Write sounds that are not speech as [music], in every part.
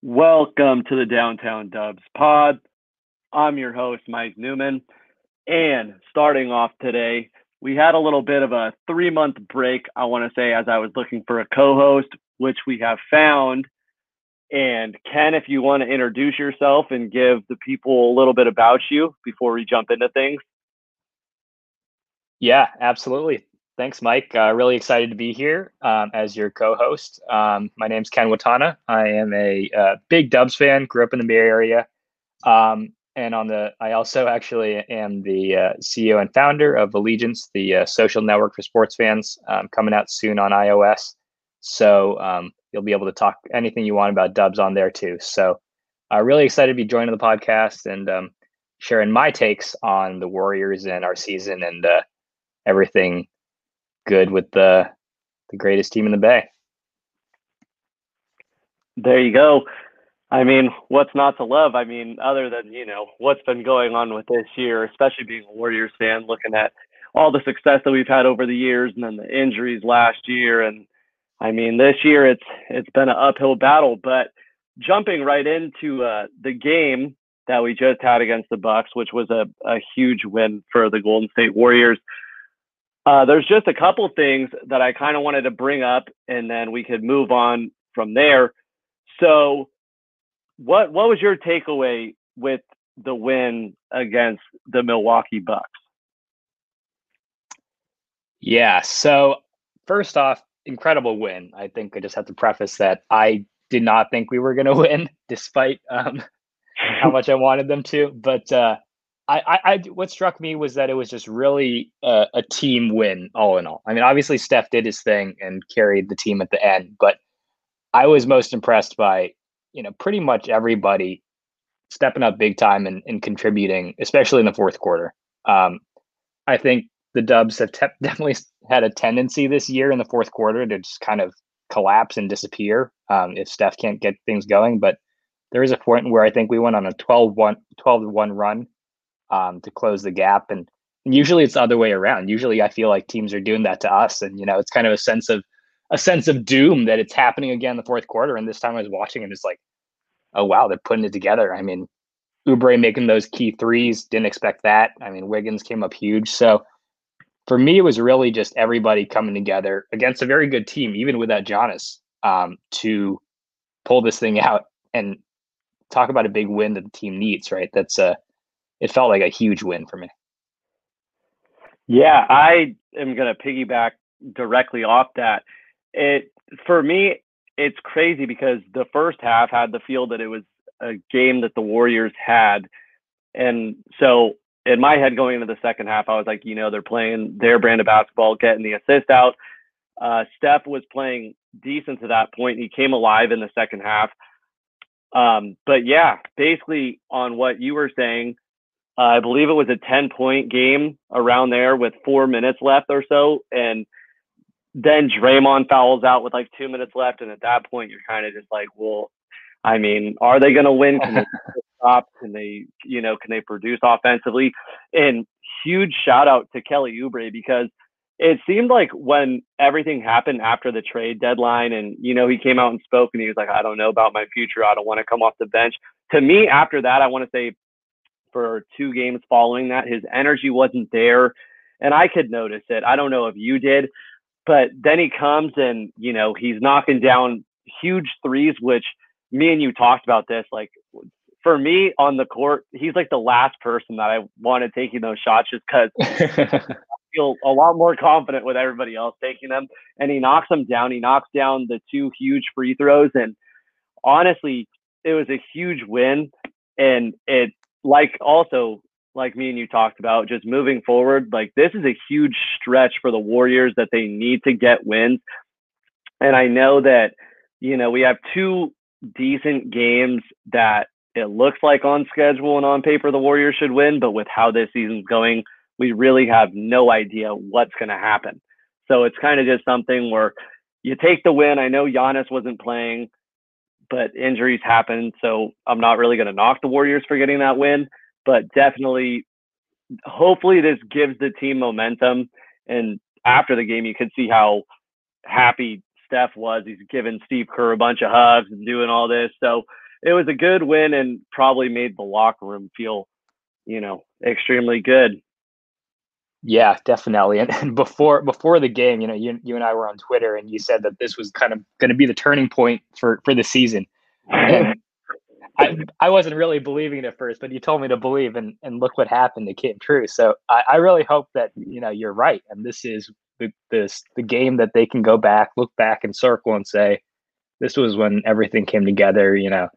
Welcome to the Downtown Dubs Pod. I'm your host, Mike Newman. And starting off today, we had a little bit of a three month break, I want to say, as I was looking for a co host, which we have found. And Ken, if you want to introduce yourself and give the people a little bit about you before we jump into things. Yeah, absolutely. Thanks, Mike. Uh, really excited to be here um, as your co-host. Um, my name's Ken Watana. I am a uh, big Dubs fan. Grew up in the Bay Area, um, and on the I also actually am the uh, CEO and founder of Allegiance, the uh, social network for sports fans, um, coming out soon on iOS. So um, you'll be able to talk anything you want about Dubs on there too. So uh, really excited to be joining the podcast and um, sharing my takes on the Warriors and our season and everything good with the the greatest team in the Bay. There you go. I mean, what's not to love? I mean, other than you know what's been going on with this year, especially being a Warriors fan, looking at all the success that we've had over the years, and then the injuries last year, and I mean, this year it's it's been an uphill battle. But jumping right into uh, the game that we just had against the Bucks, which was a, a huge win for the Golden State Warriors. Uh, there's just a couple things that I kind of wanted to bring up, and then we could move on from there. So, what what was your takeaway with the win against the Milwaukee Bucks? Yeah. So first off, incredible win. I think I just have to preface that I did not think we were going [laughs] to win, despite um, how much I wanted them to. But uh, I, I, what struck me was that it was just really a, a, team win, all in all. I mean, obviously Steph did his thing and carried the team at the end, but I was most impressed by, you know, pretty much everybody stepping up big time and, and contributing, especially in the fourth quarter. Um, I think the Dubs have te- [laughs] definitely had a tendency this year in the fourth quarter to just kind of collapse and disappear um, if Steph can't get things going. But there is a point where I think we went on a 12 1, 12 1 run um, to close the gap. And, usually it's the other way around. Usually I feel like teams are doing that to us. And, you know, it's kind of a sense of, a sense of doom that it's happening again in the fourth quarter. And this time I was watching and it's like, oh, wow, they're putting it together. I mean, Oubre making those key threes, didn't expect that. I mean, Wiggins came up huge. So for me, it was really just everybody coming together against a very good team, even without Giannis, um, to pull this thing out and talk about a big win that the team needs, right? That's a it felt like a huge win for me. Yeah, I am going to piggyback directly off that. It for me, it's crazy because the first half had the feel that it was a game that the Warriors had, and so in my head going into the second half, I was like, you know, they're playing their brand of basketball, getting the assist out. Uh, Steph was playing decent to that point. He came alive in the second half. Um, but yeah, basically on what you were saying, uh, I believe it was a 10 point game around there with four minutes left or so. And then Draymond fouls out with like two minutes left. And at that point, you're kind of just like, well, I mean, are they going to win? Can they [laughs] stop? Can they, you know, can they produce offensively? And huge shout out to Kelly Oubre because it seemed like when everything happened after the trade deadline and, you know, he came out and spoke and he was like, I don't know about my future. I don't want to come off the bench. To me, after that, I want to say for two games following that. His energy wasn't there, and I could notice it. I don't know if you did, but then he comes and you know he's knocking down huge threes, which me and you talked about this. Like for me on the court, he's like the last person that I wanted taking those shots just because [laughs] I feel a lot more confident with everybody else taking them. And he knocks them down. He knocks down the two huge free throws. And honestly, it was a huge win. And it like also like me and you talked about, just moving forward, like this is a huge stretch for the Warriors that they need to get wins. And I know that, you know, we have two decent games that it looks like on schedule and on paper the Warriors should win, but with how this season's going, we really have no idea what's going to happen. So it's kind of just something where you take the win. I know Giannis wasn't playing but injuries happen. So I'm not really going to knock the Warriors for getting that win, but definitely, hopefully, this gives the team momentum. And after the game, you could see how happy Steph was. He's giving Steve Kerr a bunch of hugs and doing all this. So it was a good win and probably made the locker room feel, you know, extremely good. Yeah, definitely. And, and before before the game, you know, you you and I were on Twitter, and you said that this was kind of going to be the turning point for for the season. And I, I wasn't really believing it at first, but you told me to believe, and, and look what happened. It came true. So I, I really hope that you know you're right, and this is the this the game that they can go back, look back, and circle and say, this was when everything came together. You know,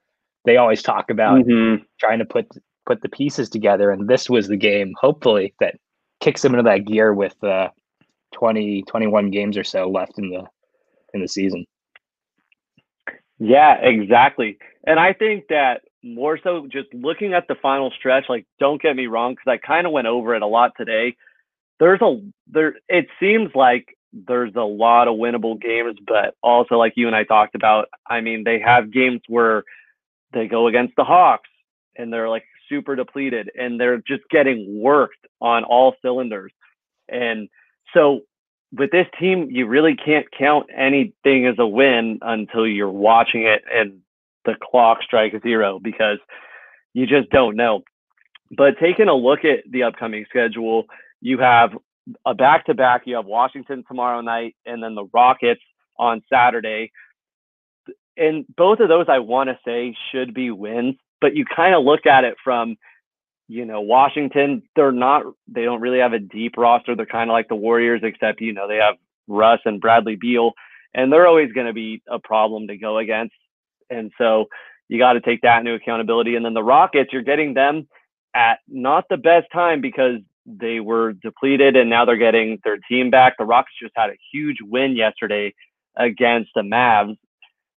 they always talk about mm-hmm. trying to put put the pieces together, and this was the game. Hopefully, that kicks them into that gear with uh, 20, 21 games or so left in the in the season. Yeah, exactly. And I think that more so just looking at the final stretch, like don't get me wrong, because I kind of went over it a lot today. There's a there it seems like there's a lot of winnable games, but also like you and I talked about, I mean, they have games where they go against the Hawks and they're like super depleted and they're just getting worked on all cylinders. And so with this team, you really can't count anything as a win until you're watching it and the clock strike zero because you just don't know. But taking a look at the upcoming schedule, you have a back to back. You have Washington tomorrow night and then the Rockets on Saturday. And both of those, I want to say, should be wins. But you kind of look at it from you know, Washington, they're not, they don't really have a deep roster. They're kind of like the Warriors, except, you know, they have Russ and Bradley Beal, and they're always going to be a problem to go against. And so you got to take that into accountability. And then the Rockets, you're getting them at not the best time because they were depleted and now they're getting their team back. The Rockets just had a huge win yesterday against the Mavs.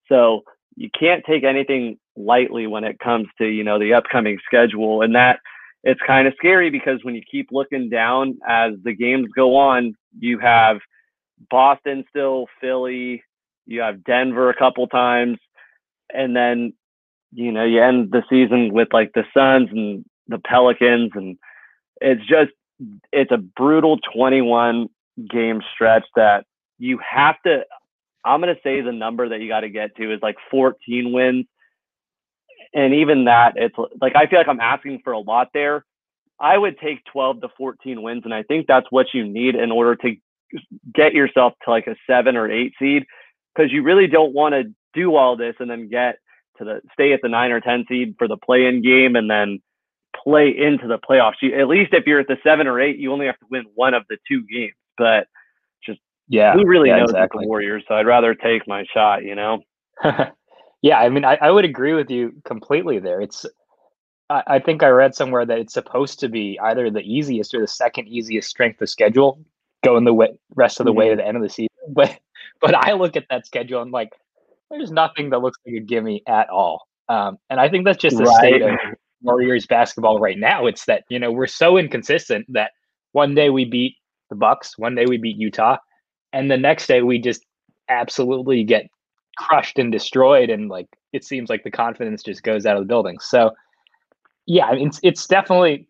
So you can't take anything lightly when it comes to, you know, the upcoming schedule. And that it's kind of scary because when you keep looking down as the games go on, you have Boston still, Philly, you have Denver a couple times, and then you know you end the season with like the Suns and the Pelicans, and it's just it's a brutal 21 game stretch that you have to. I'm gonna say the number that you got to get to is like 14 wins and even that, it's like I feel like I'm asking for a lot there. I would take 12 to 14 wins, and I think that's what you need in order to get yourself to like a seven or eight seed, because you really don't want to do all this and then get to the stay at the nine or 10 seed for the play-in game and then play into the playoffs. You, at least if you're at the seven or eight, you only have to win one of the two games. But just yeah, who really yeah, knows exactly. the Warriors? So I'd rather take my shot. You know. [laughs] Yeah, I mean, I, I would agree with you completely there. It's, I, I think I read somewhere that it's supposed to be either the easiest or the second easiest strength of schedule going the way, rest of the mm-hmm. way to the end of the season. [laughs] But, but I look at that schedule and like, there's nothing that looks like a gimme at all. Um, and I think that's just the right. state of Warriors basketball right now. It's that you know we're so inconsistent that one day we beat the Bucks, one day we beat Utah, and the next day we just absolutely get crushed and destroyed and like it seems like the confidence just goes out of the building so yeah I mean, it's, it's definitely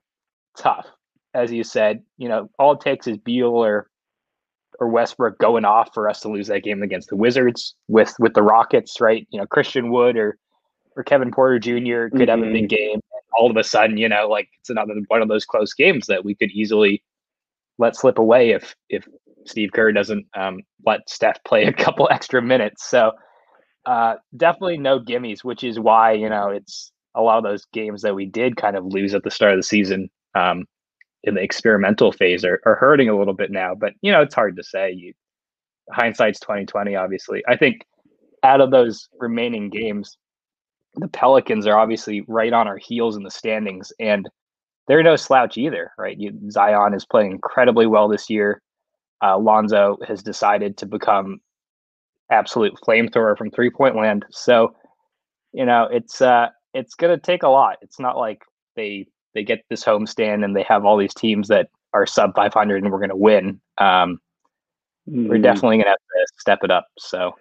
tough as you said you know all it takes is beal or or westbrook going off for us to lose that game against the wizards with with the rockets right you know christian wood or or kevin porter jr could mm-hmm. have a big mm-hmm. game all of a sudden you know like it's another one of those close games that we could easily let slip away if if steve kerr doesn't um, let steph play a [laughs] couple extra minutes so uh, definitely no gimmies, which is why you know it's a lot of those games that we did kind of lose at the start of the season um, in the experimental phase are, are hurting a little bit now. But you know, it's hard to say. You, hindsight's twenty twenty. Obviously, I think out of those remaining games, the Pelicans are obviously right on our heels in the standings, and they're no slouch either, right? You, Zion is playing incredibly well this year. Uh, Lonzo has decided to become absolute flamethrower from three point land. So, you know, it's uh it's gonna take a lot. It's not like they they get this homestand and they have all these teams that are sub 500 and we're gonna win. Um, mm. We're definitely gonna have to step it up. So,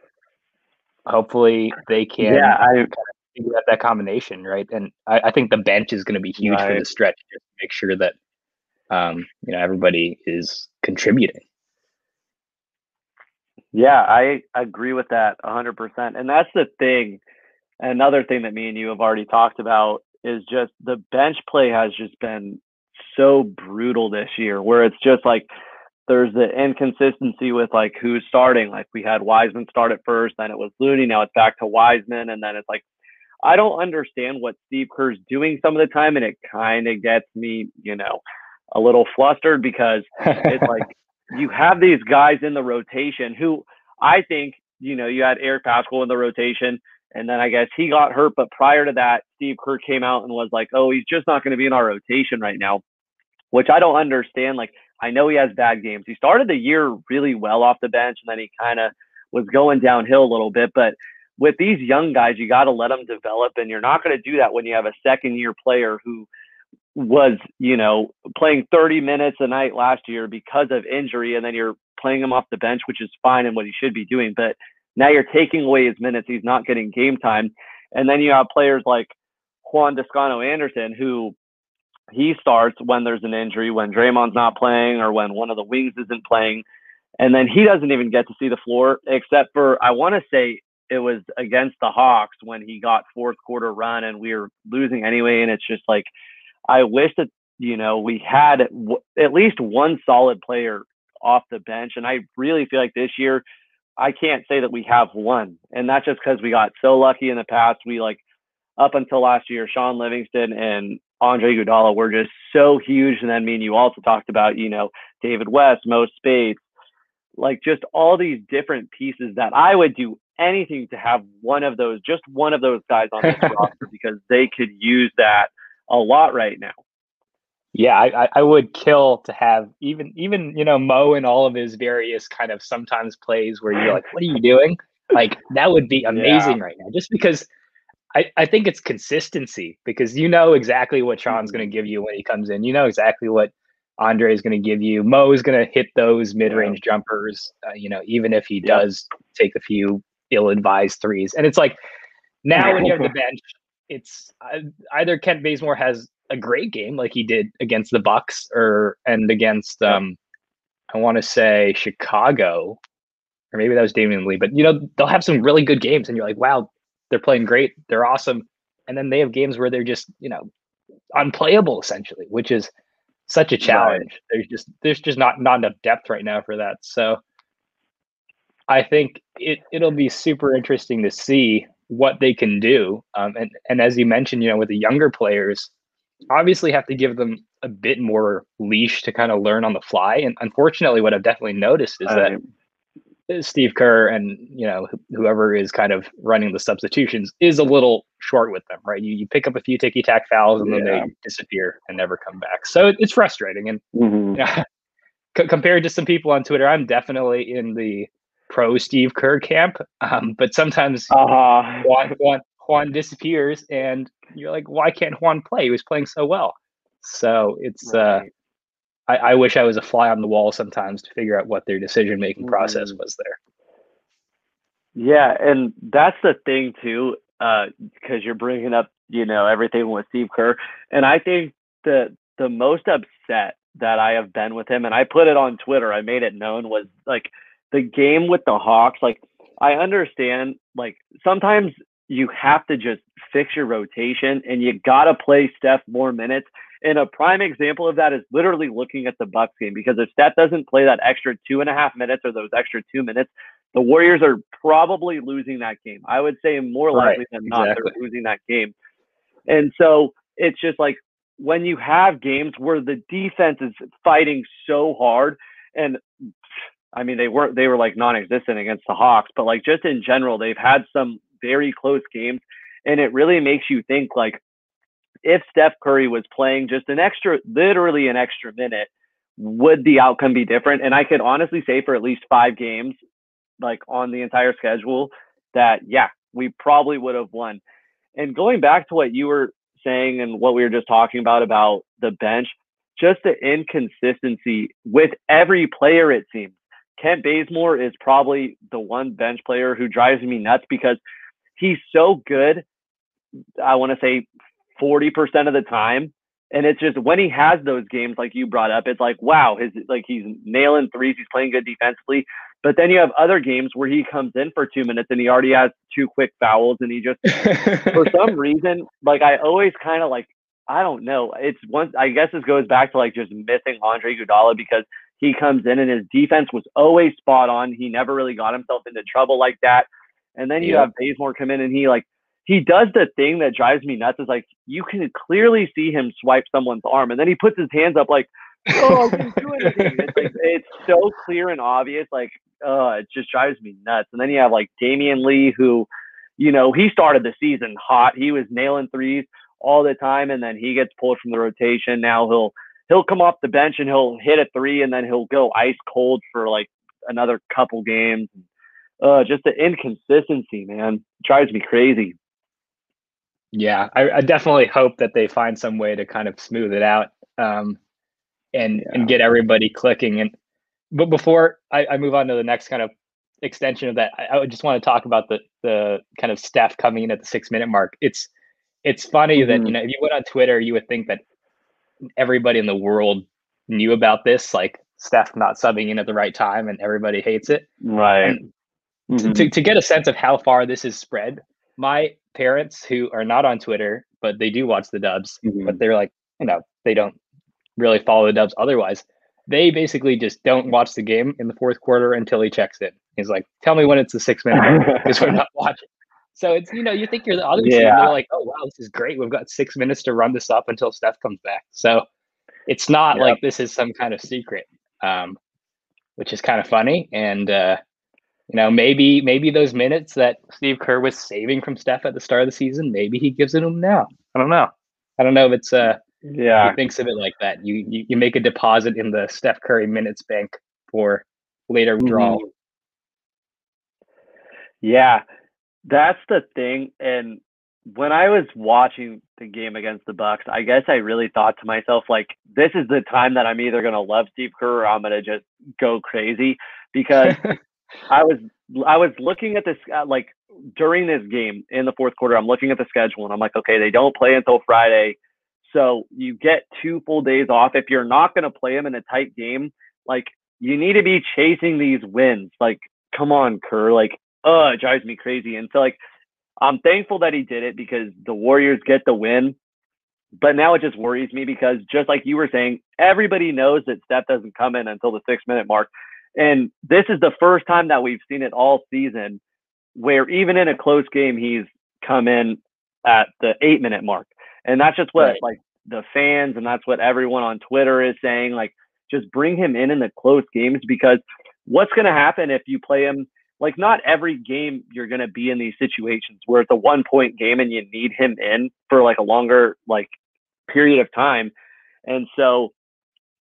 hopefully they can. Yeah, I figure out that combination, right? And I, I think the bench is going to be huge right. for the stretch. Just to make sure that um, you know everybody is contributing. Yeah, I agree with that 100%. And that's the thing. another thing that me and you have already talked about is just the bench play has just been so brutal this year, where it's just like there's the inconsistency with like who's starting. Like we had Wiseman start at first, then it was Looney, now it's back to Wiseman, and then it's like I don't understand what Steve Kerr's doing some of the time, and it kind of gets me, you know, a little flustered because it's like [laughs] you have these guys in the rotation who I think, you know, you had Eric Paschall in the rotation, and then I guess he got hurt. But prior to that, Steve Kerr came out and was like, oh, he's just not going to be in our rotation right now, which I don't understand. Like, I know he has bad games. He started the year really well off the bench, and then he kind of was going downhill a little bit. But with these young guys, you got to let them develop, and you're not going to do that when you have a second year player who was, you know, playing 30 minutes a night last year because of injury, and then you're playing him off the bench, which is fine and what he should be doing. But now you're taking away his minutes. He's not getting game time. And then you have players like Juan Toscano-Anderson, who he starts when there's an injury, when Draymond's not playing or when one of the wings isn't playing. And then he doesn't even get to see the floor, except for, I want to say it was against the Hawks when he got fourth quarter run and we were losing anyway. And it's just like, I wish that, you know, we had w- at least one solid player off the bench. And I really feel like this year, I can't say that we have one. And that's just because we got so lucky in the past. We like up until last year, Shaun Livingston and Andre Iguodala were just so huge. And then me and you also talked about, you know, David West, Mo Speights, like just all these different pieces that I would do anything to have one of those, just one of those guys on this [laughs] roster because they could use that a lot right now. Yeah, I, I would kill to have even even you know Mo and all of his various kind of sometimes plays where you're like, what are you doing? Like that would be amazing yeah. right now, just because I, I think it's consistency because you know exactly what Shaun's going to mm-hmm. give you when he comes in. You know exactly what Andre is going to give you. Mo is going to hit those mid range yeah. jumpers, uh, you know, even if he yeah. does take a few ill advised threes. And it's like now when you have the [laughs] bench, it's uh, either Kent Bazemore has a great game like he did against the Bucks or and against um I want to say Chicago or maybe that was Damion Lee, but you know they'll have some really good games and you're like, wow, they're playing great, they're awesome, and then they have games where they're just you know unplayable essentially, which is such a challenge. Right. There's just there's just not not enough depth right now for that. So I think it it'll be super interesting to see what they can do. Um, and and as you mentioned, you know, with the younger players, obviously have to give them a bit more leash to kind of learn on the fly. And unfortunately, what I've definitely noticed is that Steve Kerr and you know whoever is kind of running the substitutions is a little short with them, right? You you pick up a few ticky tack fouls and yeah. then they disappear and never come back. So it's frustrating. And mm-hmm. [laughs] c- compared to some people on Twitter, I'm definitely in the pro Steve Kerr camp. Um, but sometimes uh-huh. Juan, Juan, Juan disappears and you're like, why can't Juan play? He was playing so well. So it's uh, right. uh I, I, wish I was a fly on the wall sometimes to figure out what their decision making mm-hmm. process was there. Yeah, and that's the thing too, because uh, you're bringing up, you know, everything with Steve Kerr, and I think the the most upset that I have been with him, and I put it on Twitter, I made it known, was like the game with the Hawks. Like I understand, like sometimes you have to just fix your rotation and you got to play Steph more minutes. And a prime example of that is literally looking at the Bucks game because if Steph doesn't play that extra two and a half minutes or those extra two minutes, the Warriors are probably losing that game. I would say more likely right, than not exactly. they're losing that game. And so it's just like when you have games where the defense is fighting so hard and I mean they weren't they were like non-existent against the Hawks, but like just in general they've had some very close games. And it really makes you think like if Steph Curry was playing just an extra, literally an extra minute, would the outcome be different? And I could honestly say for at least five games, like on the entire schedule, that yeah, we probably would have won. And going back to what you were saying and what we were just talking about about the bench, just the inconsistency with every player, it seems. Kent Bazemore is probably the one bench player who drives me nuts because he's so good. I want to say 40% of the time. And it's just when he has those games like you brought up, it's like, wow, his like he's nailing threes, he's playing good defensively. But then you have other games where he comes in for two minutes and he already has two quick fouls and he just for [laughs] some reason, like I always kind of like I don't know. It's one I guess this goes back to like just missing Andre Iguodala because he comes in and his defense was always spot on. He never really got himself into trouble like that. And then you have Bazemore come in and he like he does the thing that drives me nuts is like you can clearly see him swipe someone's arm and then he puts his hands up like oh I didn't do anything. It's like [laughs] it's so clear and obvious like uh it just drives me nuts. And then you have like Damion Lee who you know he started the season hot. He was nailing threes all the time and then he gets pulled from the rotation. Now he'll he'll come off the bench and he'll hit a three and then he'll go ice cold for like another couple games. Uh, just the inconsistency, man, it drives me crazy. Yeah, I, I, definitely hope that they find some way to kind of smooth it out um, and yeah. and get everybody clicking. And but before I, I, move on to the next kind of extension of that, I, I just want to talk about the the kind of Steph coming in at the six minute mark. It's it's funny mm-hmm. that you know if you went on Twitter, you would think that everybody in the world knew about this, like Steph not subbing in at the right time, and everybody hates it. Right. Mm-hmm. To, to get a sense of how far this is spread, my parents who are not on Twitter, but they do watch the dubs, mm-hmm. but they're like, you know, they don't really follow the dubs otherwise. They basically just don't watch the game in the fourth quarter until he checks in. He's like, tell me when it's the six minute because we're not [laughs] watching. So it's you know you think you're the other yeah. team. They're like, oh wow, this is great. We've got six minutes to run this up until Steph comes back. So it's not yep. like this is some kind of secret, um, which is kind of funny. And uh, you know maybe maybe those minutes that Steve Kerr was saving from Steph at the start of the season, maybe he gives it to him now. I don't know. I don't know if it's uh yeah he thinks of it like that. You you, you make a deposit in the Steph Curry minutes bank for later withdrawal. Mm-hmm. Yeah, that's the thing. And when I was watching the game against the Bucks, I guess I really thought to myself, like, this is the time that I'm either gonna love Steve Kerr or I'm gonna just go crazy because [laughs] I was I was looking at this uh, like during this game in the fourth quarter. I'm looking at the schedule and I'm like, okay, they don't play until Friday, so you get two full days off. If you're not gonna play them in a tight game, like you need to be chasing these wins. Like, come on, Kerr. Like, uh, it drives me crazy. And so like I'm thankful that he did it because the Warriors get the win. But now it just worries me because just like you were saying, everybody knows that Steph doesn't come in until the six minute mark. And this is the first time that we've seen it all season where even in a close game, he's come in at the eight minute mark. And that's just what right. like the fans and that's what everyone on Twitter is saying. Like, just bring him in in the close games because what's going to happen if you play him like not every game you're going to be in these situations where it's a one point game and you need him in for like a longer like period of time. And so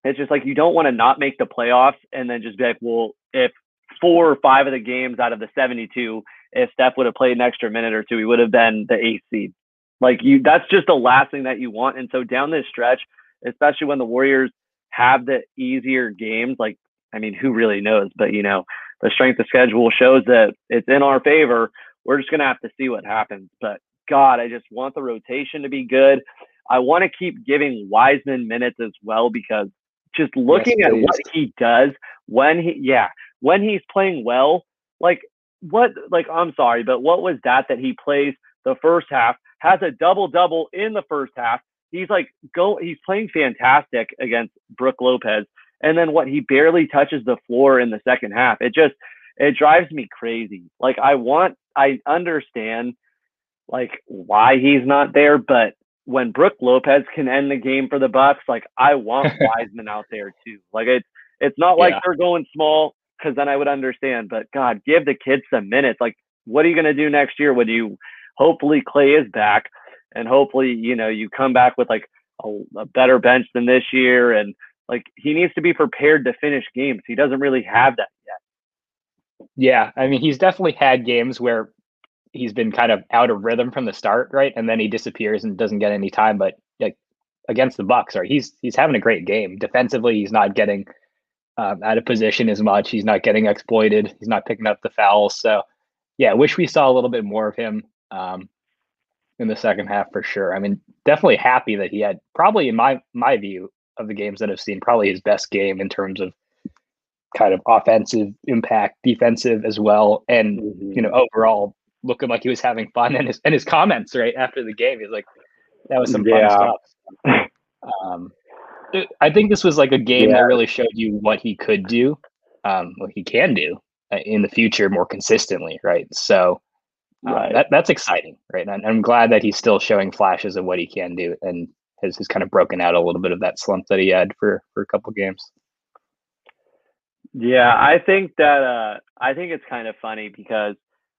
it's just like you don't want to not make the playoffs and then just be like well if four or five of the games out of the 72 if steph would have played an extra minute or two he would have been the eighth seed. Like you that's just the last thing that you want. And so down this stretch especially when the warriors have the easier games like i mean who really knows? But you know the strength of schedule shows that it's in our favor. We're just going to have to see what happens. But God, I just want the rotation to be good. I want to keep giving Wiseman minutes as well because just looking yes, at what he does when he, yeah, when he's playing well, like what, like, I'm sorry, but what was that that he plays the first half, has a double double in the first half? He's like, go, he's playing fantastic against Brook Lopez and then what he barely touches the floor in the second half. It just it drives me crazy. Like I want I understand like why he's not there, but when Brook Lopez can end the game for the Bucks, like I want [laughs] Wiseman out there too. Like it's it's not like yeah. they're going small because then I would understand. But God, give the kids some minutes. Like, what are you gonna do next year when you hopefully Clay is back and hopefully you know you come back with like a, a better bench than this year and like he needs to be prepared to finish games. He doesn't really have that yet. Yeah, I mean, he's definitely had games where he's been kind of out of rhythm from the start, right? And then he disappears and doesn't get any time. But like against the Bucks, right? He's he's having a great game. Defensively, he's not getting um, out of position as much. He's not getting exploited. He's not picking up the fouls. So, yeah, wish we saw a little bit more of him um, in the second half for sure. I mean, definitely happy that he had probably, in my my view, of the games that I've seen, probably his best game in terms of kind of offensive impact, defensive as well, and mm-hmm. you know overall looking like he was having fun. And his and his comments right after the game, he's like, "That was some yeah. fun stuff." um, I think this was like a game yeah. that really showed you what he could do, um, what he can do uh, in the future more consistently, right? So uh, right. that that's exciting, right? And I'm glad that he's still showing flashes of what he can do, and has, has kind of broken out a little bit of that slump that he had for for a couple games. Yeah, I think that uh, I think it's kind of funny because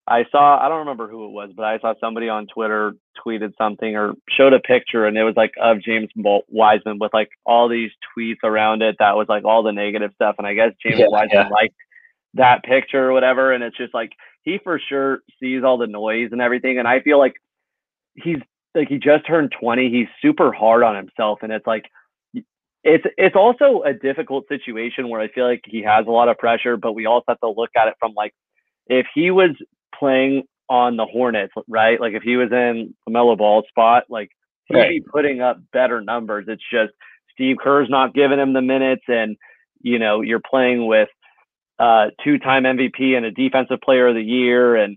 I saw I don't remember who it was, but I saw somebody on Twitter tweeted something or showed a picture, and it was like of James Wiseman with like all these tweets around it that was like all the negative stuff, and I guess James yeah, Wiseman yeah. liked that picture or whatever, and it's just like he for sure sees all the noise and everything, and I feel like he's like he just turned 20 he's super hard on himself and it's like it's it's also a difficult situation where I feel like he has a lot of pressure, but we also have to look at it from like if he was playing on the Hornets, right? Like if he was in LaMelo Ball spot, like he'd right. be putting up better numbers. It's just Steve Kerr's not giving him the minutes, and you know you're playing with uh, two-time MVP and a Defensive Player of the Year, and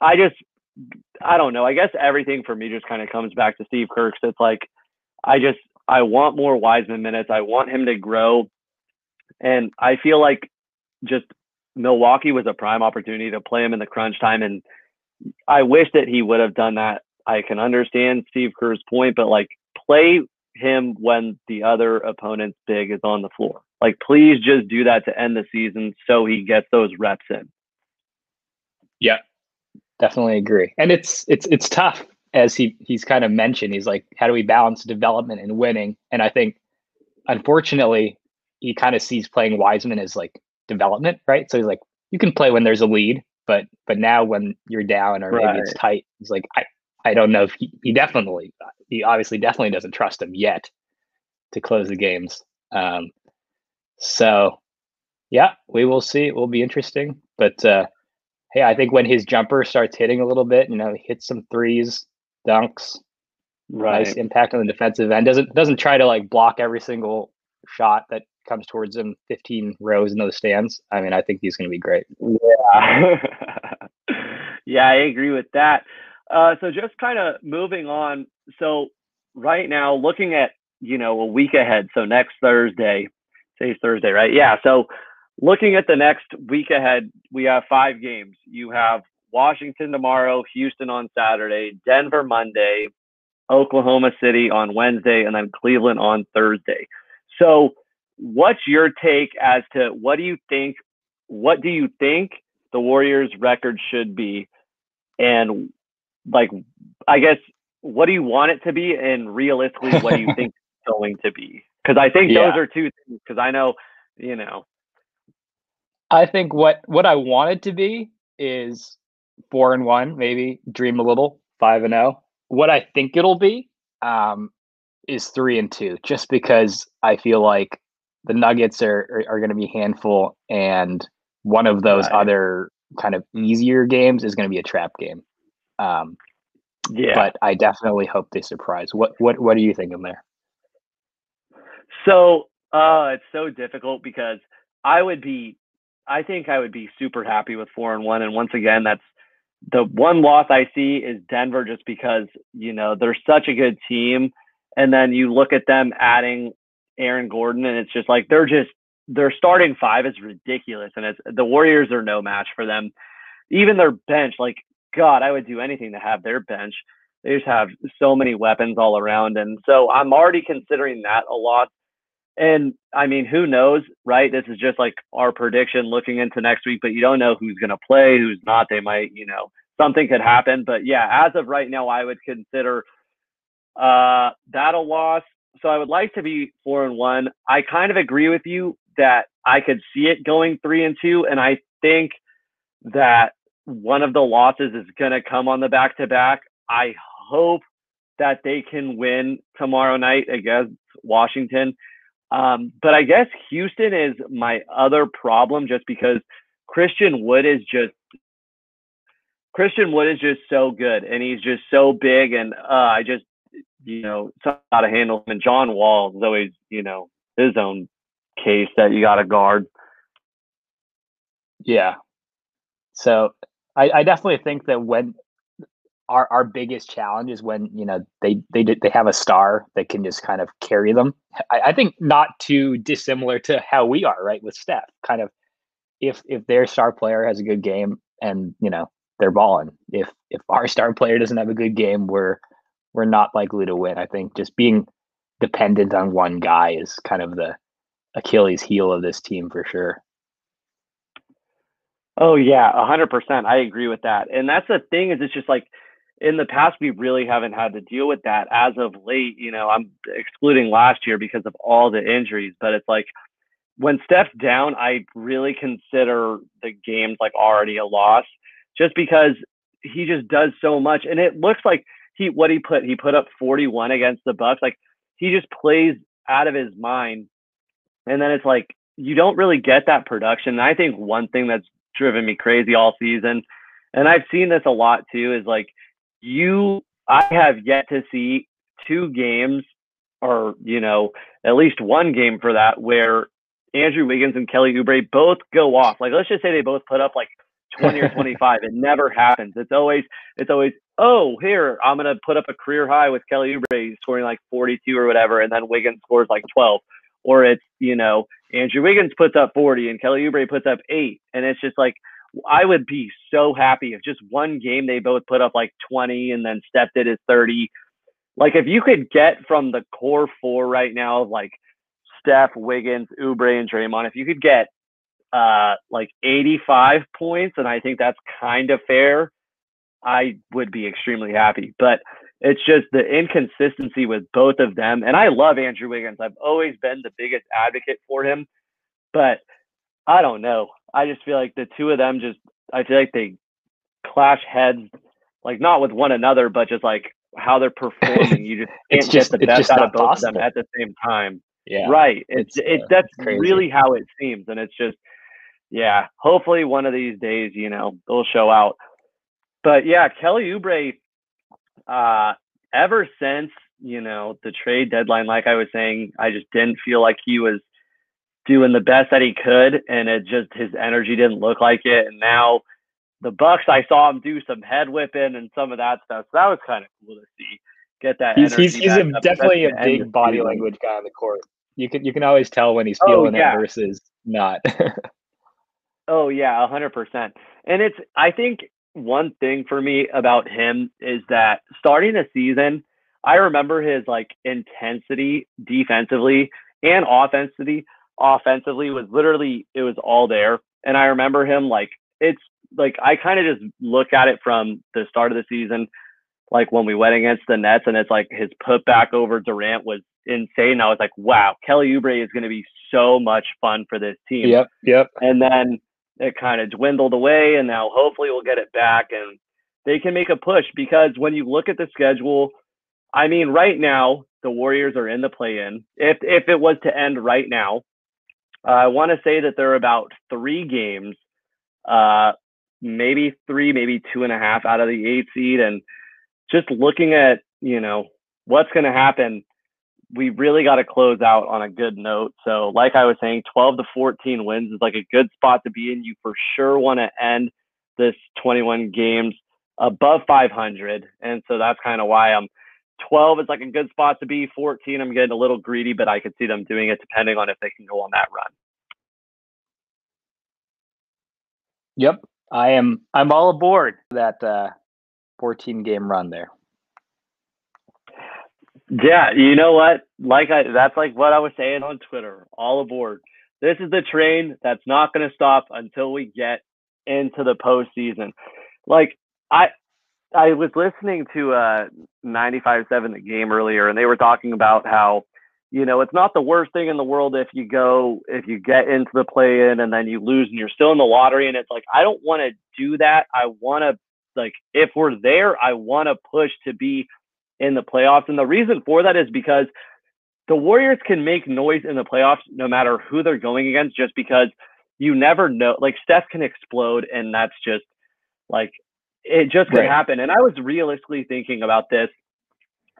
I just I don't know. I guess everything for me just kind of comes back to Steve Kerr. So it's like I just I want more Wiseman minutes. I want him to grow, and I feel like just Milwaukee was a prime opportunity to play him in the crunch time, and I wish that he would have done that. I can understand Steve Kerr's point, but like play him when the other opponent's big is on the floor. Like please just do that to end the season so he gets those reps in. Yeah. Definitely agree. And it's it's it's tough as he he's kind of mentioned. He's like how do we balance development and winning? And I think unfortunately he kind of sees playing Wiseman as like development, right? So he's like, you can play when there's a lead, but but now when you're down or right. maybe it's tight, he's like, I I don't know if he, he definitely he obviously definitely doesn't trust him yet to close the games. Um, so yeah, we will see. It will be interesting, but uh, hey, I think when his jumper starts hitting a little bit, you know, he hits some threes, dunks, right. nice impact on the defensive end. Doesn't doesn't try to like block every single shot that comes towards him 15 rows in those stands. I mean, I think he's going to be great. Yeah. [laughs] yeah, I agree with that. Uh, so just kind of moving on. So right now, looking at, you know, a week ahead. So next Thursday, say Thursday, right? Yeah. So looking at the next week ahead, we have five games. You have Washington tomorrow, Houston on Saturday, Denver Monday, Oklahoma City on Wednesday, and then Cleveland on Thursday. So what's your take as to what do you think what do you think the Warriors record should be and like I guess what do you want it to be and realistically what do you [laughs] think it's going to be? Cuz I think yeah. those are two things cuz I know, you know. I think what what I want it to be is 4 and 1, maybe dream a little, 5 and 0. What I think it'll be um is 3 and 2 just because I feel like the Nuggets are are, are going to be handful, and one of those right. other kind of easier games is going to be a trap game. Um, yeah, but I definitely hope they surprise. What what what are you thinking there? So uh, it's so difficult because I would be, I think I would be super happy with four and one. And once again, that's the one loss I see is Denver, just because you know they're such a good team, and then you look at them adding Aaron Gordon, and it's just like they're just their starting five is ridiculous, and it's the Warriors are no match for them. Even their bench, like God, I would do anything to have their bench. They just have so many weapons all around, and so I'm already considering that a lot. And I mean, who knows, right? This is just like our prediction looking into next week, but you don't know who's going to play, who's not. They might, you know, something could happen. But yeah, as of right now, I would consider uh, that a loss so I would like to be four and one. I kind of agree with you that I could see it going three and two, and I think that one of the losses is going to come on the back to back. I hope that they can win tomorrow night against Washington. Um, but I guess Houston is my other problem just because Christian Wood is just Christian Wood is just so good and he's just so big and uh, I just you know, how to handle him. And John Wall is always, you know, his own case that you got to guard. Yeah. So I, I definitely think that when our our biggest challenge is when you know they they they have a star that can just kind of carry them. I, I think not too dissimilar to how we are, right, with Steph. Kind of if if their star player has a good game and you know they're balling. If if our star player doesn't have a good game, we're we're not likely to win. I think just being dependent on one guy is kind of the Achilles heel of this team for sure. Oh yeah, a hundred percent. I agree with that. And that's the thing is it's just like in the past we really haven't had to deal with that as of late. You know, I'm excluding last year because of all the injuries, but it's like when Steph's down, I really consider the games like already a loss, just because he just does so much, and it looks like he what he put he put up 41 against the Bucks. Like he just plays out of his mind, and then it's like you don't really get that production. And I think one thing that's driven me crazy all season, and I've seen this a lot too, is like you I have yet to see two games or, you know, at least one game for that where Andrew Wiggins and Kelly Oubre both go off. Like let's just say they both put up like 20 or [laughs] 25. It never happens. It's always it's always, oh, here, I'm gonna put up a career high with Kelly Oubre scoring like 42 or whatever, and then Wiggins scores like 12. Or it's, you know, Andrew Wiggins puts up 40 and Kelly Oubre puts up eight. And it's just like I would be so happy if just one game they both put up like 20 and then stepped it his 30. Like if you could get from the core four right now, like Steph, Wiggins, Oubre, and Draymond, if you could get uh like 85 points, and I think that's kind of fair, I would be extremely happy. But it's just the inconsistency with both of them. And I love Andrew Wiggins. I've always been the biggest advocate for him. But I don't know. I just feel like the two of them just I feel like they clash heads, like not with one another, but just like how they're performing. You just [laughs] can't it's just, get the best out of both possible. of them at the same time. Yeah. Right. It's, It's, it uh, that's crazy. really how it seems. And it's just yeah, hopefully one of these days, you know, they'll show out. But yeah, Kelly Oubre, uh, ever since, you know, the trade deadline, like I was saying, I just didn't feel like he was doing the best that he could, and it just his energy didn't look like it. And now the Bucks, I saw him do some head whipping and some of that stuff. So that was kind of cool to see. Get that. He's he's, he's a, definitely a especially at the end big body language guy on the court. You can you can always tell when he's Oh, feeling yeah. it versus not. [laughs] Oh yeah, a hundred percent. And it's I think one thing for me about him is that starting the season, I remember his like intensity defensively and offensively offensively was literally it was all there. And I remember him like it's like I kind of just look at it from the start of the season, like when we went against the Nets, and it's like his putback over Durant was insane. I was like, wow, Kelly Oubre is going to be so much fun for this team yep, yep. and then it kind of dwindled away and now hopefully we'll get it back and they can make a push because when you look at the schedule i mean right now the warriors are in the play in if if it was to end right now uh, i want to say that there are about three games uh maybe three maybe two and a half out of the eight seed and just looking at you know what's going to happen we really got to close out on a good note. So, like I was saying, 12 to 14 wins is like a good spot to be in. You for sure want to end this 21 games above 500. And so that's kind of why I'm 12 is like a good spot to be. 14, I'm getting a little greedy, but I could see them doing it depending on if they can go on that run. Yep. I am I'm all aboard that uh 14 game run there. Yeah, you know what? Like I that's like what I was saying on Twitter. All aboard. This is the train that's not going to stop until we get into the postseason. Like I I was listening to uh 95.7 the game earlier and they were talking about how you know, it's not the worst thing in the world if you go if you get into the play in and then you lose and you're still in the lottery and it's like I don't want to do that. I want to like if we're there, I want to push to be in the playoffs. And the reason for that is because the Warriors can make noise in the playoffs no matter who they're going against, just because you never know. Like Steph can explode, and that's just like it just could Right. happen. And I was realistically thinking about this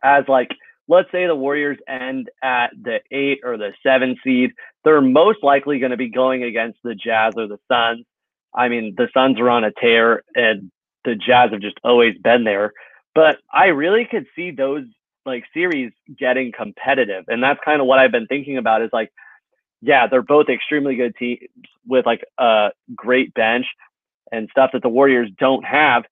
as like, let's say the Warriors end at the eight or the seven seed, they're most likely going to be going against the Jazz or the Suns. I mean, the Suns are on a tear and the Jazz have just always been there. But I really could see those like series getting competitive. And that's kind of what I've been thinking about is like, yeah, they're both extremely good teams with like a great bench and stuff that the Warriors don't have.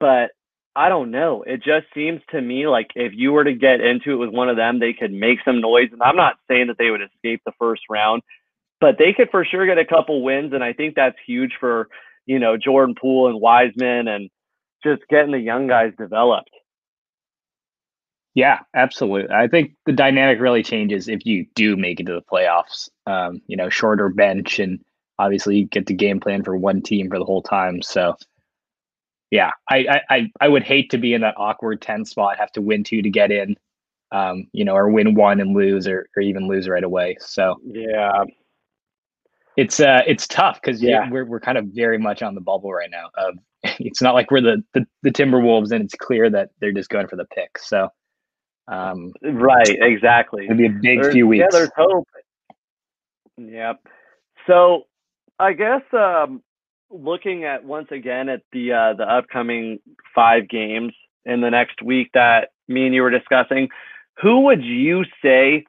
But I don't know. It just seems to me like if you were to get into it with one of them, they could make some noise. And I'm not saying that they would escape the first round, but they could for sure get a couple wins. And I think that's huge for, you know, Jordan Poole and Wiseman and just getting the young guys developed. Yeah, absolutely. I think the dynamic really changes if you do make it to the playoffs. Um, you know, shorter bench and obviously you get the game plan for one team for the whole time. So yeah, I I I would hate to be in that awkward 10 spot, have to win two to get in. Um, you know, or win one and lose or, or even lose right away. So yeah. It's uh it's tough because yeah. we're we're kind of very much on the bubble right now. Of [laughs] it's not like we're the, the the Timberwolves and it's clear that they're just going for the pick. So um, right, exactly. It'll be a big there's, few weeks. Yeah, there's hope. Yep. So I guess um, looking at once again at the uh, the upcoming five games in the next week that me and you were discussing, who would you say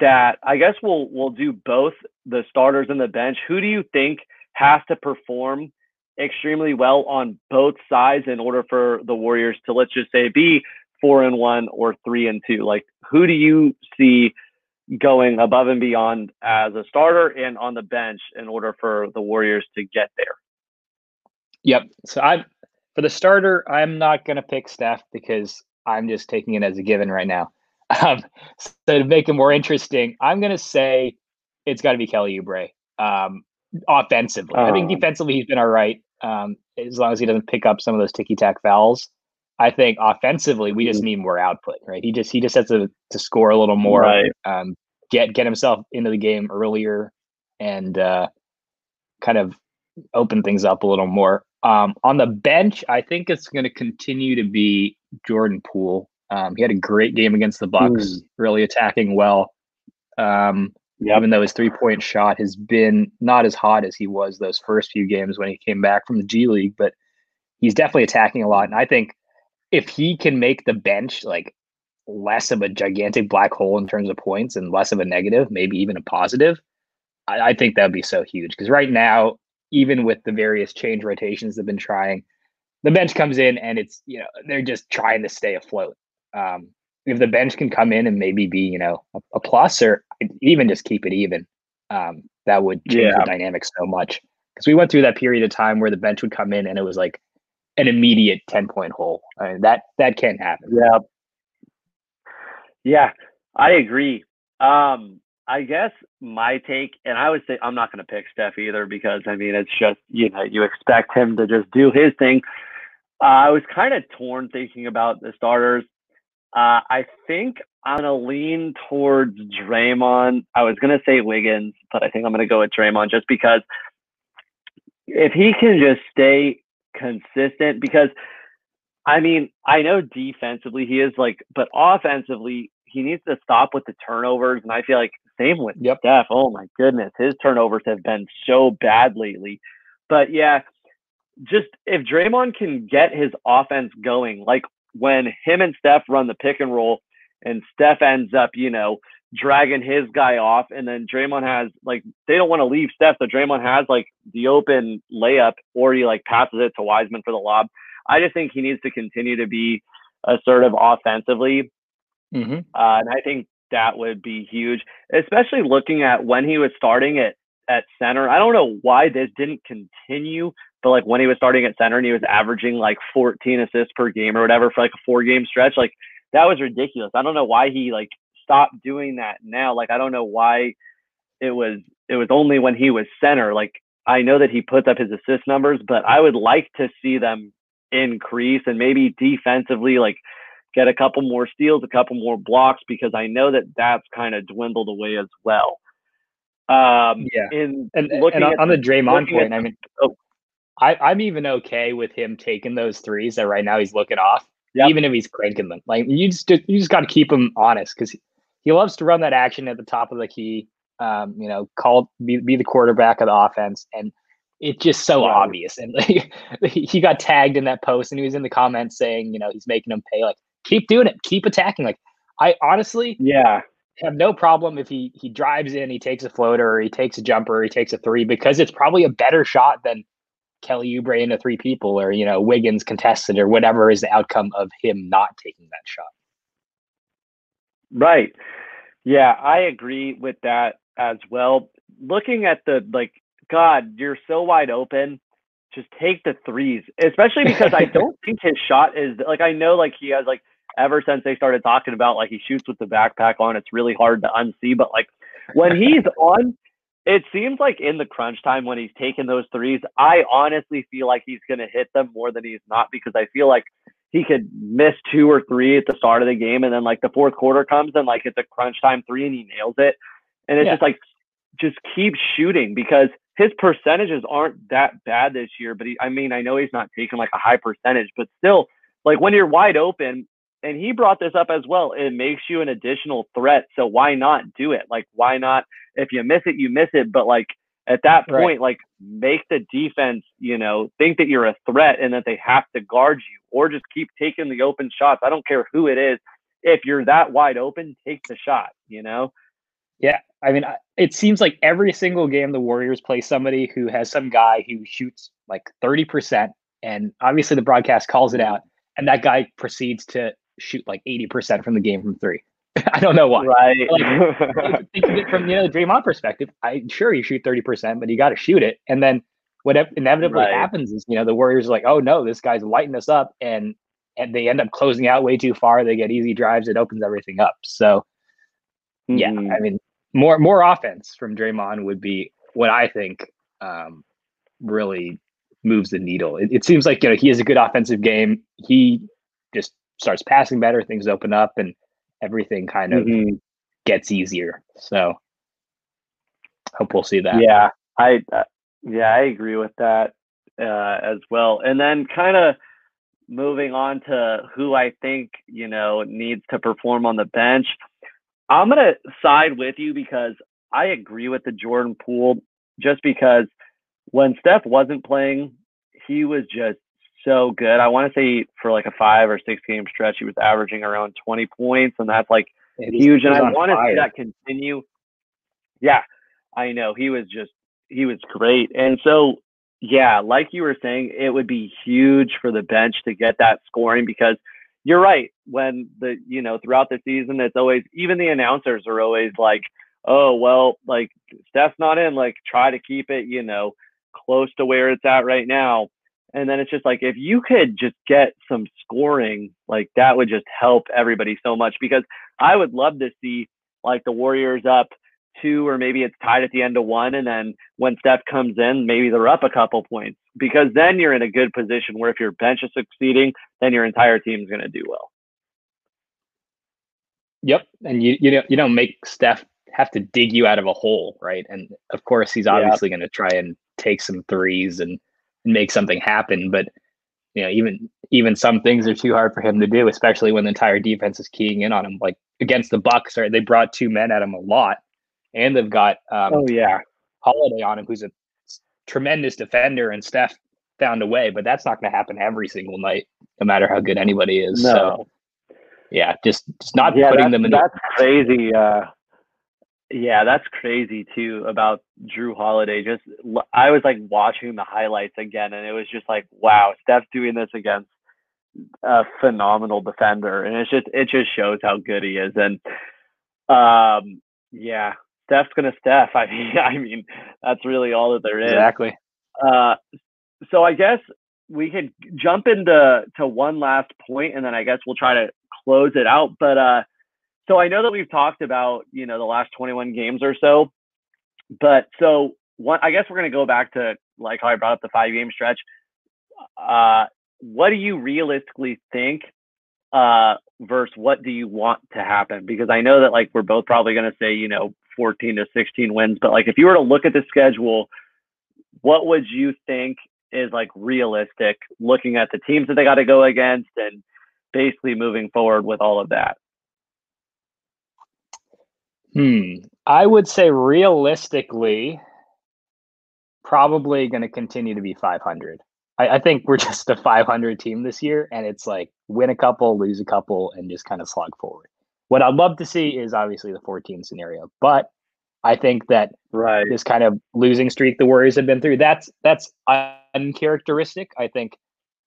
that I guess we'll we'll do both the starters and the bench. Who do you think has to perform extremely well on both sides in order for the Warriors to let's just say be four and one or three and two? Like, who do you see going above and beyond as a starter and on the bench in order for the Warriors to get there? Yep. So I'm for the starter, I'm not going to pick Steph because I'm just taking it as a given right now. [laughs] Um, so to make it more interesting, I'm going to say it's got to be Kelly Oubre. Um, offensively, I think oh. defensively he's been all right. Um, as long as he doesn't pick up some of those ticky tack fouls. I think offensively we just mm-hmm. need more output, right? He just he just has to to score a little more, right. um, get get himself into the game earlier, and uh, kind of open things up a little more. Um, on the bench, I think it's going to continue to be Jordan Poole. Um, he had a great game against the Bucks, mm. really attacking well. Um, yep. Even though his three point shot has been not as hot as he was those first few games when he came back from the G League, but he's definitely attacking a lot. And I think if he can make the bench like less of a gigantic black hole in terms of points and less of a negative, maybe even a positive, I, I think that would be so huge. Because right now, even with the various change rotations they've been trying, the bench comes in and it's you know they're just trying to stay afloat. Um, if the bench can come in and maybe be you know a, a plus or even just keep it even, um, that would change yeah. the dynamic so much. Because we went through that period of time where the bench would come in and it was like an immediate 10 point hole. I mean, that that can't happen. Yeah. Yeah, I agree. Um, I guess my take, and I would say I'm not going to pick Steph either because I mean it's just you know you expect him to just do his thing. Uh, I was kind of torn thinking about the starters. Uh, I think I'm gonna lean towards Draymond. I was gonna say Wiggins, but I think I'm gonna go with Draymond just because if he can just stay consistent because I mean, I know defensively he is like, but offensively he needs to stop with the turnovers. And I feel like same with yep. Steph. Oh my goodness, his turnovers have been so bad lately. But yeah, just if Draymond can get his offense going, like when him and Steph run the pick and roll, and Steph ends up, you know, dragging his guy off, and then Draymond has like they don't want to leave Steph, so Draymond has like the open layup, or he like passes it to Wiseman for the lob. I just think he needs to continue to be assertive offensively, mm-hmm. uh, and I think that would be huge, especially looking at when he was starting at at center. I don't know why this didn't continue, but like when he was starting at center and he was averaging like 14 assists per game or whatever for like a four game stretch, like that was ridiculous. I don't know why he like stop doing that now. Like I don't know why it was it was only when he was center. Like I know that he puts up his assist numbers, but I would like to see them increase and maybe defensively like get a couple more steals, a couple more blocks because I know that that's kind of dwindled away as well. Um, yeah, in and, and on, on the Draymond point, at, I mean, oh, I, I'm even okay with him taking those threes that right now he's looking off, yep. even if he's cranking them. Like you just you just got to keep him honest because he loves to run that action at the top of the key. Um, you know, call be, be the quarterback of the offense, and it's just so right. obvious. And like, [laughs] he got tagged in that post, and he was in the comments saying, you know, he's making them pay. Like, keep doing it, keep attacking. Like, I honestly, yeah, have no problem if he he drives in, he takes a floater, or he takes a jumper, or he takes a three, because it's probably a better shot than Kelly Oubre into three people, or you know, Wiggins contested, or whatever is the outcome of him not taking that shot. Right. Yeah, I agree with that as well. Looking at the like, God, you're so wide open. Just take the threes, especially because I [laughs] don't think his shot is like I know like he has like ever since they started talking about like he shoots with the backpack on, it's really hard to unsee. But like when [laughs] he's on, it seems like in the crunch time when he's taking those threes, I honestly feel like he's gonna hit them more than he's not because I feel like he could miss two or three at the start of the game and then like the fourth quarter comes and like it's a crunch time three and he nails it. And it's yeah. just like just keep shooting because his percentages aren't that bad this year. But he, I mean, I know he's not taking like a high percentage, but still, like when you're wide open, and he brought this up as well, it makes you an additional threat. So why not do it? Like, why not? If you miss it, you miss it. But like at that point, right. like make the defense, you know, think that you're a threat and that they have to guard you, or just keep taking the open shots. I don't care who it is. If you're that wide open, take the shot. You know. Yeah, I mean, it seems like every single game the Warriors play somebody who has some guy who shoots like 30%, and obviously the broadcast calls it out, and that guy proceeds to shoot like 80% from the game from three. [laughs] I don't know why. Right. Like, think of it [laughs] from you know the Draymond perspective. I'm sure you shoot 30%, but you got to shoot it. And then what inevitably right. happens is, you know, the Warriors are like, oh no, this guy's lighting us up, and and they end up closing out way too far. They get easy drives. It opens everything up. So, yeah, mm-hmm. I mean, more more offense from Draymond would be what I think um, really moves the needle. It, it, seems like you know he has a good offensive game. He just starts passing better, things open up, and everything kind of mm-hmm. gets easier. So hope we'll see that. Yeah, I uh, yeah I agree with that uh, as well. And then kind of moving on to who I think you know needs to perform on the bench. I'm gonna side with you because I agree with the Jordan Poole just because when Steph wasn't playing, he was just so good. I want to say for like a five or six game stretch, he was averaging around 20 points, and that's like huge. And I want to see that continue. Yeah, I know he was just he was great, and so yeah, like you were saying, it would be huge for the bench to get that scoring because you're right. When the you know throughout the season, it's always even the announcers are always like, oh well, like Steph's not in, like try to keep it, you know, close to where it's at right now. And then it's just like if you could just get some scoring, like that would just help everybody so much because I would love to see like the Warriors up two or maybe it's tied at the end of one and then when Steph comes in, maybe they're up a couple points because then you're in a good position where if your bench is succeeding, then your entire team's going to do well. Yep, and you you don't you don't make Steph have to dig you out of a hole, right? And of course, he's obviously going to try and take some threes and make something happen. But you know, even even some things are too hard for him to do, especially when the entire defense is keying in on him. Like against the Bucks, right? They brought two men at him a lot, and they've got um, oh yeah, Holiday on him, who's a tremendous defender, and Steph found a way. But that's not going to happen every single night, no matter how good anybody is. No. So yeah, just just not yeah, putting them in. That's the- crazy. Uh, yeah, that's crazy too about Jrue Holiday. Just I was like watching the highlights again, and it was just like, wow, Steph's doing this against a phenomenal defender, and it's just it just shows how good he is. And um, yeah, Steph's gonna Steph. [laughs] I mean, I mean that's really all that there is. Exactly. Uh, so I guess we could jump into to one last point, and then I guess we'll try to close it out. But uh, so I know that we've talked about, you know, the last 21 games or so, but so one, I guess we're going to go back to like how I brought up the five game stretch. Uh, what do you realistically think uh, versus what do you want to happen? Because I know that like we're both probably going to say, you know, 14 to 16 wins, but like if you were to look at the schedule, what would you think is like realistic looking at the teams that they got to go against and basically moving forward with all of that? Hmm. I would say realistically, probably going to continue to be 500. I, I, think we're [laughs] just a 500 team this year, and it's like win a couple, lose a couple, and just kind of slog forward. What I'd love to see is obviously the 14 scenario, but I think that right. this kind of losing streak the Warriors have been through that's that's uncharacteristic. I think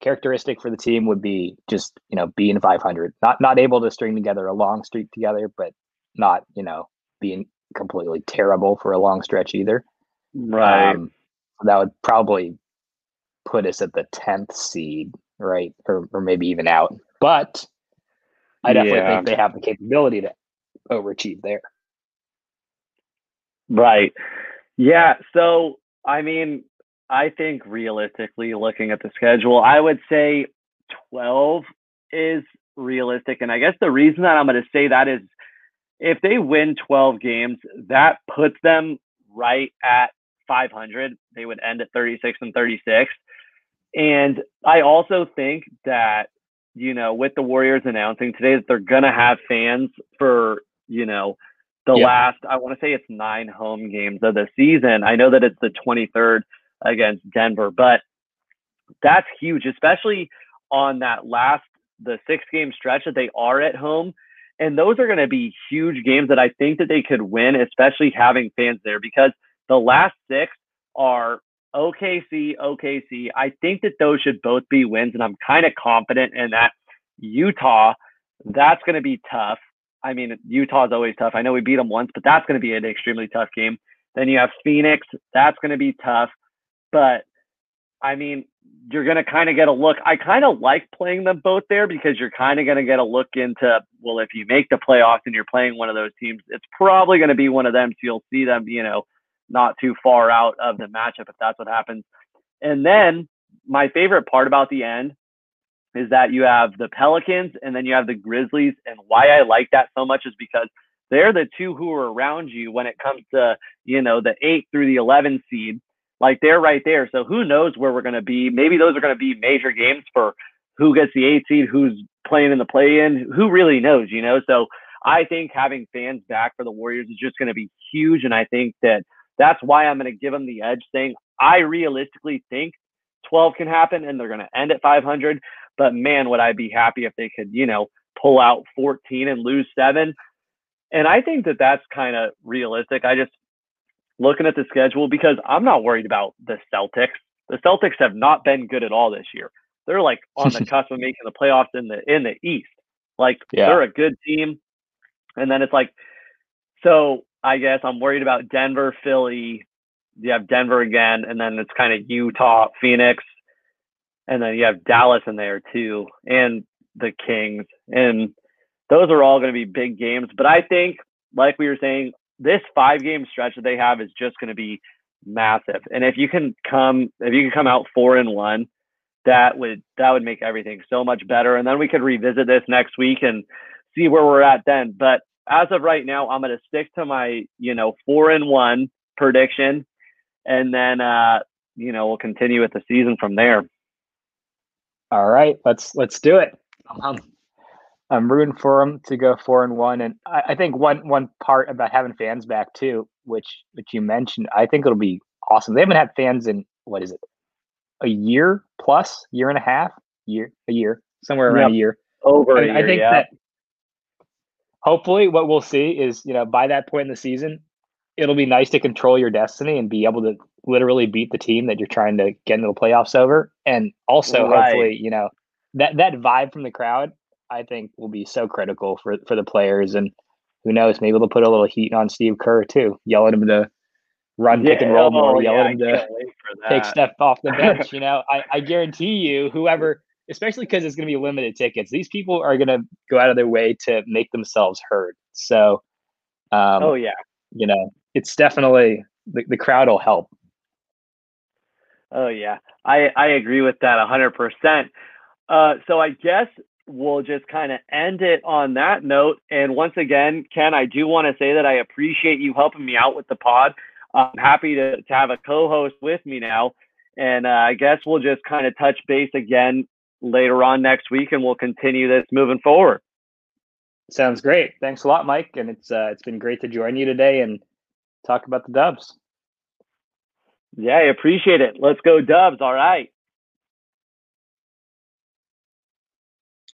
characteristic for the team would be just you know being 500, not not able to string together a long streak together, but not you know being completely terrible for a long stretch either. Right. Um, that would probably put us at the 10th seed, right? Or, or maybe even out. But I definitely yeah. think they have the capability to overachieve there. Right. Yeah. So, I mean, I think realistically, looking at the schedule, I would say 12 is realistic. And I guess the reason that I'm going to say that is if they win 12 games, that puts them right at 500. They would end at 36 and 36. And I also think that, you know, with the Warriors announcing today that they're going to have fans for, you know, the yep. last, I want to say it's nine home games of the season. I know that it's the 23rd against Denver, but that's huge, especially on that last, the six game stretch that they are at home. And those are going to be huge games that I think that they could win, especially having fans there because the last six are OKC, OKC. I think that those should both be wins, and I'm kind of confident in that. Utah, that's going to be tough. I mean, Utah is always tough. I know we beat them once, but that's going to be an extremely tough game. Then you have Phoenix. That's going to be tough. But I mean, you're going to kind of get a look. I kind of like playing them both there because you're kind of going to get a look into, well, if you make the playoffs and you're playing one of those teams, it's probably going to be one of them. So you'll see them, you know, not too far out of the matchup if that's what happens. And then my favorite part about the end is that you have the Pelicans and then you have the Grizzlies. And why I like that so much is because they're the two who are around you when it comes to, you know, the eight through the 11 seed. Like they're right there. So who knows where we're going to be? Maybe those are going to be major games for who gets the eight seed, who's playing in the play in, who really knows, you know? So I think having fans back for the Warriors is just going to be huge. And I think that that's why I'm going to give them the edge, saying I realistically think 12 can happen and they're going to end at 500. But man, would I be happy if they could, you know, pull out 14 and lose seven. And I think that that's kind of realistic. I just looking at the schedule because I'm not worried about the Celtics. The Celtics have not been good at all this year. They're like [laughs] on the cusp of making the playoffs in the in the East. Like yeah. they're a good team. And then it's like so I guess I'm worried about Denver, Philly. You have Denver again, and then it's kind of Utah, Phoenix, and then you have Dallas in there too, and the Kings. And those are all going to be big games. But I think, like we were saying, this five game stretch that they have is just going to be massive. And if you can come, if you can come out four and one, that would that would make everything so much better. And then we could revisit this next week and see where we're at then. But as of right now, I'm going to stick to my, you know, four and one prediction, and then, uh, you know, we'll continue with the season from there. All right, let's let's do it. Um, I'm rooting for them to go four and one, and I, I, think one one part about having fans back too, which which you mentioned, I think it'll be awesome. They haven't had fans in what is it, a year plus, year and a half, year a year, somewhere around yep. a year. Over a year, I think yeah. that hopefully what we'll see is you know by that point in the season it'll be nice to control your destiny and be able to literally beat the team that you're trying to get into the playoffs over and also right. hopefully you know that that vibe from the crowd i think will be so critical for for the players and who knows maybe they'll put a little heat on steve kerr too yell at him to run yeah, pick and roll oh, more yell yeah, at him to take stuff off the [laughs] bench you know I, I guarantee you whoever especially because it's going to be limited tickets. These people are going to go out of their way to make themselves heard. So, um, oh yeah, you know, it's definitely the, the crowd will help. Oh yeah, I I agree with that hundred percent. Uh, so I guess we'll just kind of end it on that note. And once again, Ken, I do want to say that I appreciate you helping me out with the pod. I'm happy to, to have a co-host with me now. And uh, I guess we'll just kind of touch base again later on next week, and we'll continue this moving forward. Sounds great. Thanks a lot, Mike, and it's uh, it's been great to join you today and talk about the Dubs. Yeah, I appreciate it. Let's go Dubs. All right.